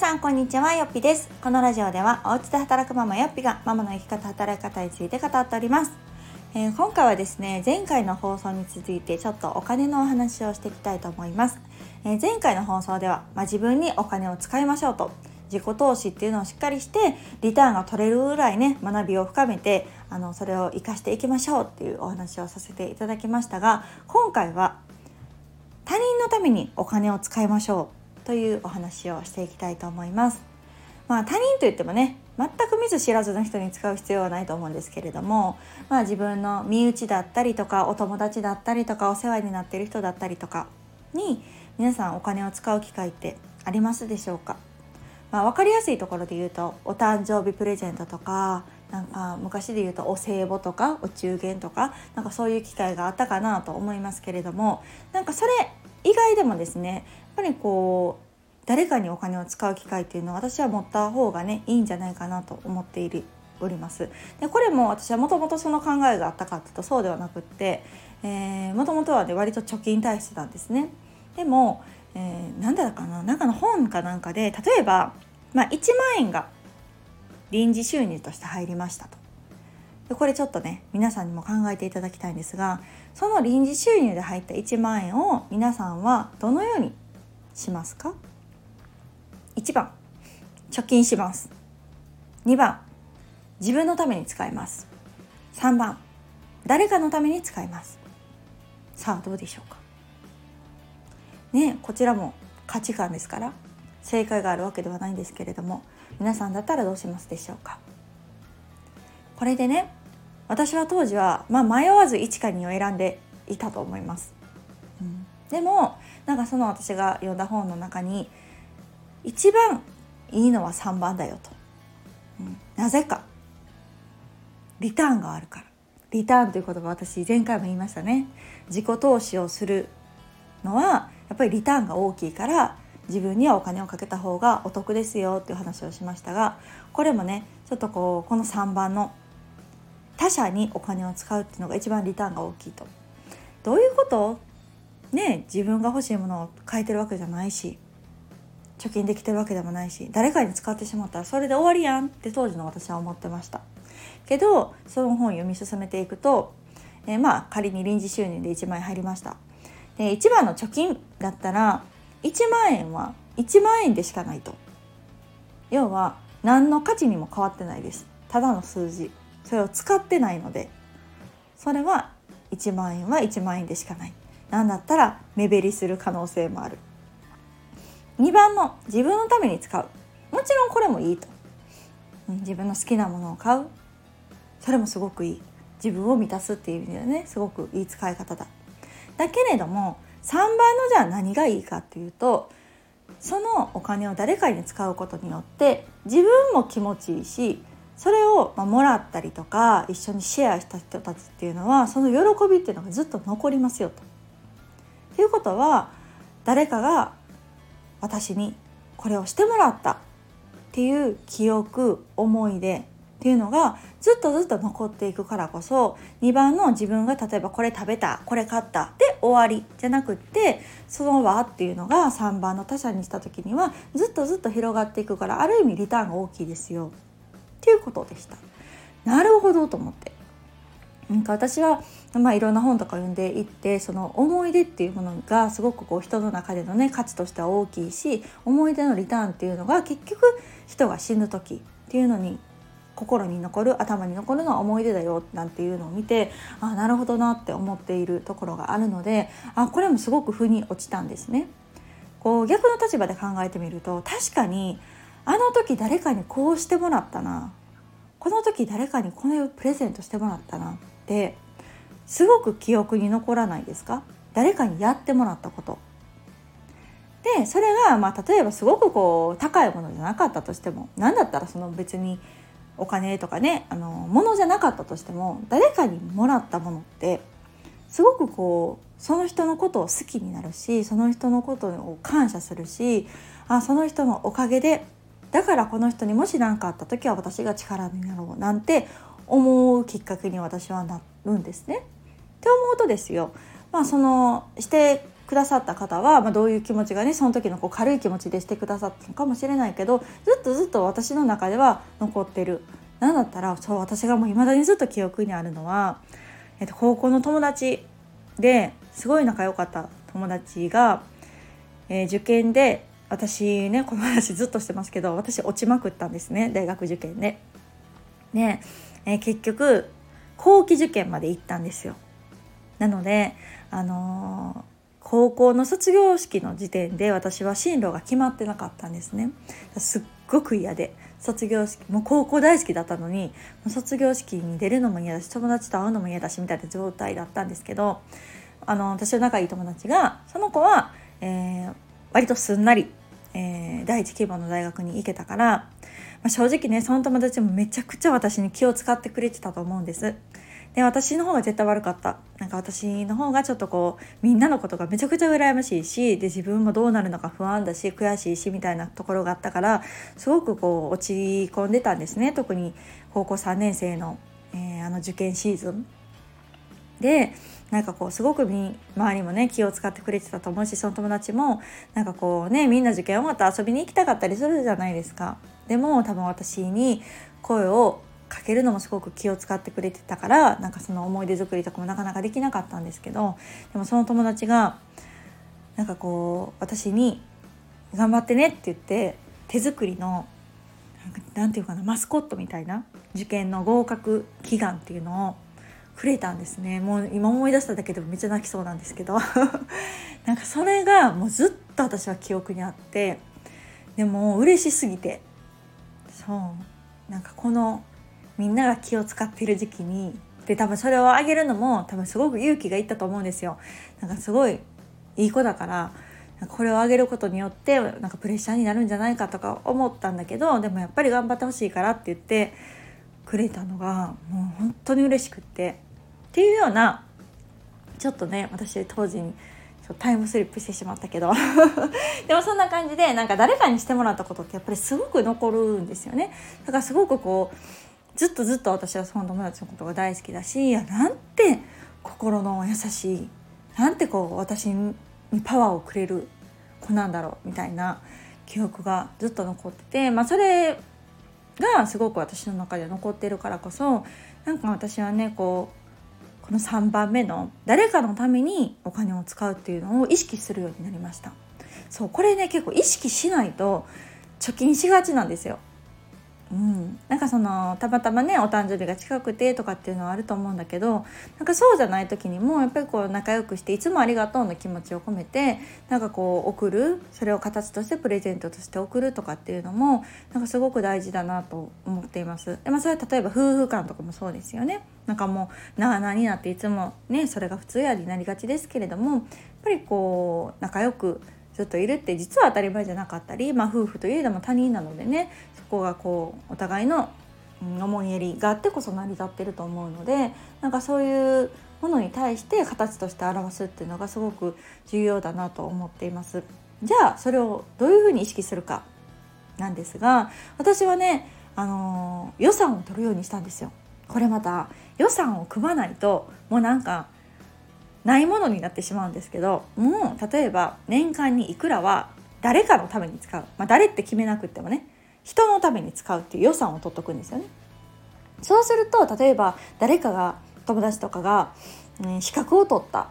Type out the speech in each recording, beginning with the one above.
さんこんにちはよっぴです。このラジオではお家で働くママよっぴがママの生き方働き方について語っております、えー、今回はですね前回の放送に続いてちょっとお金のお話をしていきたいと思います、えー、前回の放送では、まあ、自分にお金を使いましょうと。自己投資っていうのをしっかりしてリターンが取れるぐらいね学びを深めてあのそれを活かしていきましょうっていうお話をさせていただきましたが今回は他人のためにお金を使いましょう。というお話をしていきたいと思います。まあ、他人といってもね全く見ず知らずの人に使う必要はないと思うんですけれども、まあ、自分の身内だったりとかお友達だったりとかお世話になっている人だったりとかに皆さんお金を使う機会ってありますでしょうか、まあ、分かりやすいところで言うとお誕生日プレゼントとかなんか昔で言うとお歳暮とかお中元とかなんかそういう機会があったかなと思いますけれどもなんかそれ以外でもですねやっぱりこう誰かにお金を使う機会っていうのは私は持った方がねいいんじゃないかなと思っているおります。でこれも私はもともとその考えがあったかっていうとそうではなくってもともとはね割と貯金体質なんですね。でも、えー、なんだかななんかの本かなんかで例えば、まあ、1万円が臨時収入として入りましたと。でこれちょっとね皆さんにも考えていただきたいんですがその臨時収入で入った1万円を皆さんはどのようにしますか？1番。貯金します。2番。自分のために使います。3番。誰かのために使います。さあどうでしょうか。ねこちらも価値観ですから正解があるわけではないんですけれども皆さんだったらどうしますでしょうか。これでね私は当時は、まあ、迷わず1か2を選んでいたと思います、うん、でもなんかその私が読んだ本の中に一番いいのは3番だよと、うん、なぜか。リターンがあるから。リターンという言葉私前回も言いましたね。自己投資をするのはやっぱりリターンが大きいから自分にはお金をかけた方がお得ですよっていう話をしましたがこれもねちょっとこうこの3番の他者にお金を使うっていうのが一番リターンが大きいと。どういうこと？ね自分が欲しいものを変えてるわけじゃないし。貯金できてるわけでもないし誰かに使ってしまったらそれで終わりやんって当時の私は思ってました。けどその本読み進めていくと、えー、まあ仮に臨時収入で1万円入りました。で1番の貯金だったら1万円は1万円でしかないと。要は何の価値にも変わってないです。ただの数字。それを使ってないので。それは1万円は1万円でしかない。何だったら目減りする可能性もある。2番の自分のために使う。もちろんこれもいいと。自分の好きなものを買う。それもすごくいい。自分を満たすっていう意味ではねすごくいい使い方だ。だけれども3番のじゃあ何がいいかっていうとそのお金を誰かに使うことによって自分も気持ちいいしそれをまもらったりとか一緒にシェアした人たちっていうのはその喜びっていうのがずっと残りますよと。ということは誰かが私にこれをしてもらったっていう記憶思い出っていうのがずっとずっと残っていくからこそ2番の自分が例えばこれ食べたこれ買ったで終わりじゃなくってその輪っていうのが3番の他者にした時にはずっとずっと広がっていくからある意味リターンが大きいですよっていうことでした。なるほどと思って。なんか私は、まあ、いろんな本とか読んでいってその思い出っていうものがすごくこう人の中でのね価値としては大きいし思い出のリターンっていうのが結局人が死ぬ時っていうのに心に残る頭に残るのは思い出だよなんていうのを見てあなるほどなって思っているところがあるのであこれもすごく腑に落ちたんですね。こう逆の立場で考えてみると確かにあの時誰かにこうしてもらったなこの時誰かにこのプレゼントしてもらったなってすごく記憶に残らないですか？誰かにやってもらったこと。でそれがまあ例えばすごくこう高いものじゃなかったとしても何だったらその別にお金とかねあの物じゃなかったとしても誰かにもらったものってすごくこうその人のことを好きになるしその人のことを感謝するしあその人のおかげでだからこの人にもし何かあった時は私が力になろうなんて思うきっかけに私はなるんですね。って思うとですよまあそのしてくださった方は、まあ、どういう気持ちがねその時のこう軽い気持ちでしてくださったのかもしれないけどずっとずっと私の中では残ってる。なんだったらそう私がもう未だにずっと記憶にあるのは、えっと、高校の友達ですごい仲良かった友達が、えー、受験で私ねこの話ずっとしてますけど私落ちまくったんですね大学受験で。ね、えー、結局後期受験まで行ったんですよ。なので、あのー、高校の卒業式の時点で私は進路が決まってなかったんですね。すっごく嫌で卒業式もう高校大好きだったのに卒業式に出るのも嫌だし友達と会うのも嫌だしみたいな状態だったんですけどあの私の仲いい友達がその子は、えー、割とすんなり、えー、第一希望の大学に行けたから、まあ、正直ねその友達もめちゃくちゃ私に気を使ってくれてたと思うんです。で私の方が絶対悪かったなんか私の方がちょっとこうみんなのことがめちゃくちゃ羨ましいしで自分もどうなるのか不安だし悔しいしみたいなところがあったからすごくこう落ち込んでたんですね特に高校3年生の、えー、あの受験シーズン。でなんかこうすごく周りもね気を使ってくれてたと思うしその友達もなんかこうねみんな受験終わった遊びに行きたかったりするじゃないですか。でも多分私に声をかけるのもすごく気を使ってくれてたからなんかその思い出作りとかもなかなかできなかったんですけどでもその友達がなんかこう私に「頑張ってね」って言って手作りの何て言うかなマスコットみたいな受験の合格祈願っていうのをくれたんですね。もう今思い出しただけでもめっちゃ泣きそうなんですけど。なんかそれがもうずっと私は記憶にあってでも嬉しすぎてそうなんかこのみんなが気を使ってる時期にで多分それをあげるのも多分すごく勇気がいったと思うんですよ。なんかすごいいい子だからこれをあげることによってなんかプレッシャーになるんじゃないかとか思ったんだけどでもやっぱり頑張ってほしいからって言ってくれたのがもう本当に嬉しくってっていうようなちょっとね私当時にタイムスリップしてしまったけど。でもそんな感じでなんか誰かにしてもらったことってやっぱりすごく残るんですよね。だからすごくこうずっとずっと私はその友達のことが大好きだしいやなんて心の優しいなんてこう私にパワーをくれる子なんだろうみたいな記憶がずっと残ってて、まあ、それがすごく私の中で残ってるからこそなんか私はねこうこの3番目の誰かのためにお金を使うっていうのを意識するようになりました。そうこれね結構意識しないと貯金しがちなんですよ。うん、なんかそのたまたまねお誕生日が近くてとかっていうのはあると思うんだけどなんかそうじゃない時にもやっぱりこう仲良くしていつもありがとうの気持ちを込めてなんかこう送るそれを形としてプレゼントとして送るとかっていうのもなんかすごく大事だなと思っています。でまあ、それは例えば夫婦間とかもそうですよね。なんかもうなあなあになっていつもねそれが普通やになりがちですけれどもやっぱりこう仲良くずっといるって実は当たり前じゃなかったり、まあ、夫婦といえども他人なのでねそこがこうお互いの思いやりがあってこそ成り立ってると思うのでなんかそういうものに対して形として表すっていうのがすごく重要だなと思っています。じゃあそれをどういうふうに意識するかなんですが私はね、あのー、予算を取るようにしたんですよ。これまた予算を組まないともうなんかないものになってしまうんですけどもう例えば年間にいくらは誰かのために使う、まあ、誰って決めなくってもね人のために使うっていう予算を取っとくんですよね。そうすると例えば誰かが友達とかが、うん、資格を取った。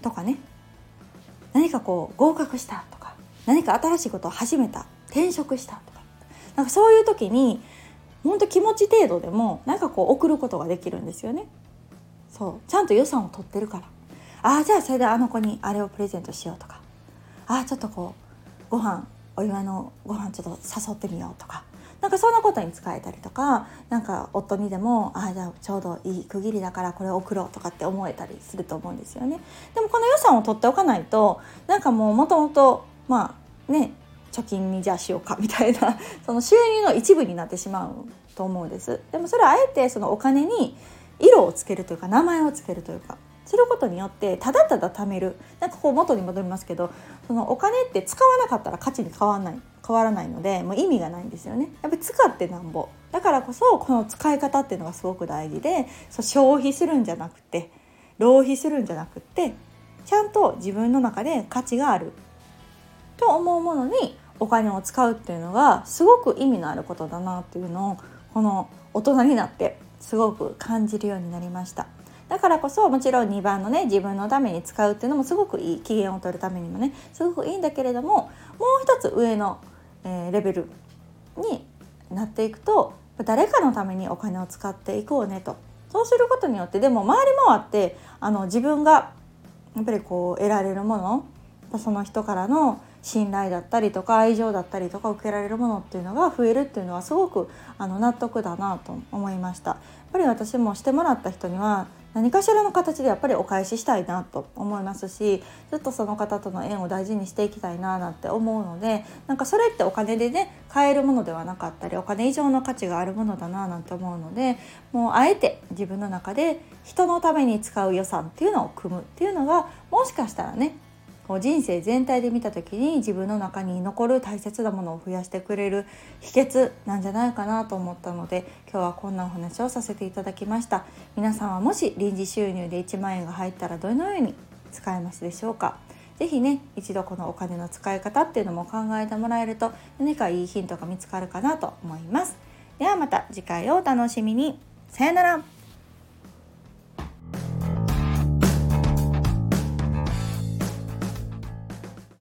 とかね。何かこう合格したとか。何か新しいことを始めた。転職したとか。なんかそういう時に本当気持ち程度でもなんかこう送ることができるんですよね。そう。ちゃんと予算を取ってるから。ああじゃあそれであの子にあれをプレゼントしようとかああちょっとこうご飯お祝いのご飯ちょっと誘ってみようとかなんかそんなことに使えたりとかなんか夫にでもああじゃあちょうどいい区切りだからこれを送ろうとかって思えたりすると思うんですよね。でもこの予算を取っておかないとなんかもうもともとまあね貯金にじゃあしようかみたいな その収入の一部になってしまうと思うんです。でもそれはあえてそのお金に色をつけるというか名前をつけるというかすることによってただただ貯める。なんかこう元に戻りますけどそのお金って使わなかったら価値に変わらない。変わらないのでもう意味がないんですよね。やっぱり使ってなんぼ。だからこそこの使い方っていうのがすごく大事でそう消費するんじゃなくて浪費するんじゃなくてちゃんと自分の中で価値がある。と思うものにお金を使うっていうのがすごく意味のあることだなっていうのをこの大人になってすごく感じるようになりました。だからこそもちろん2番のね自分のために使うっていうのもすごくいい機嫌を取るためにもねすごくいいんだけれどももう一つ上の、えー、レベルになっていくと誰かのためにお金を使っていこうねとそうすることによってでも回り回ってあの自分がやっぱりこう得られるものその人からの信頼だったりとか愛情だったりとか受けられるものっていうのが増えるっていうのはすごくあの納得だなと思いました。やっぱり私もしてもらった人には何かしらの形でやっぱりお返ししたいなと思いますしずっとその方との縁を大事にしていきたいななんて思うのでなんかそれってお金でね買えるものではなかったりお金以上の価値があるものだななんて思うのでもうあえて自分の中で人のために使う予算っていうのを組むっていうのがもしかしたらねこう人生全体で見た時に自分の中に残る大切なものを増やしてくれる秘訣なんじゃないかなと思ったので今日はこんなお話をさせていただきました。皆さんはもし臨時収入で1万円が入ったらどのように使えますでしょうか？是非ね一度このお金の使い方っていうのも考えてもらえると何かいいヒントが見つかるかなと思います。ではまた次回をお楽しみに。さよなら。